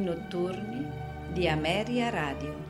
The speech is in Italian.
notturni di Ameria Radio.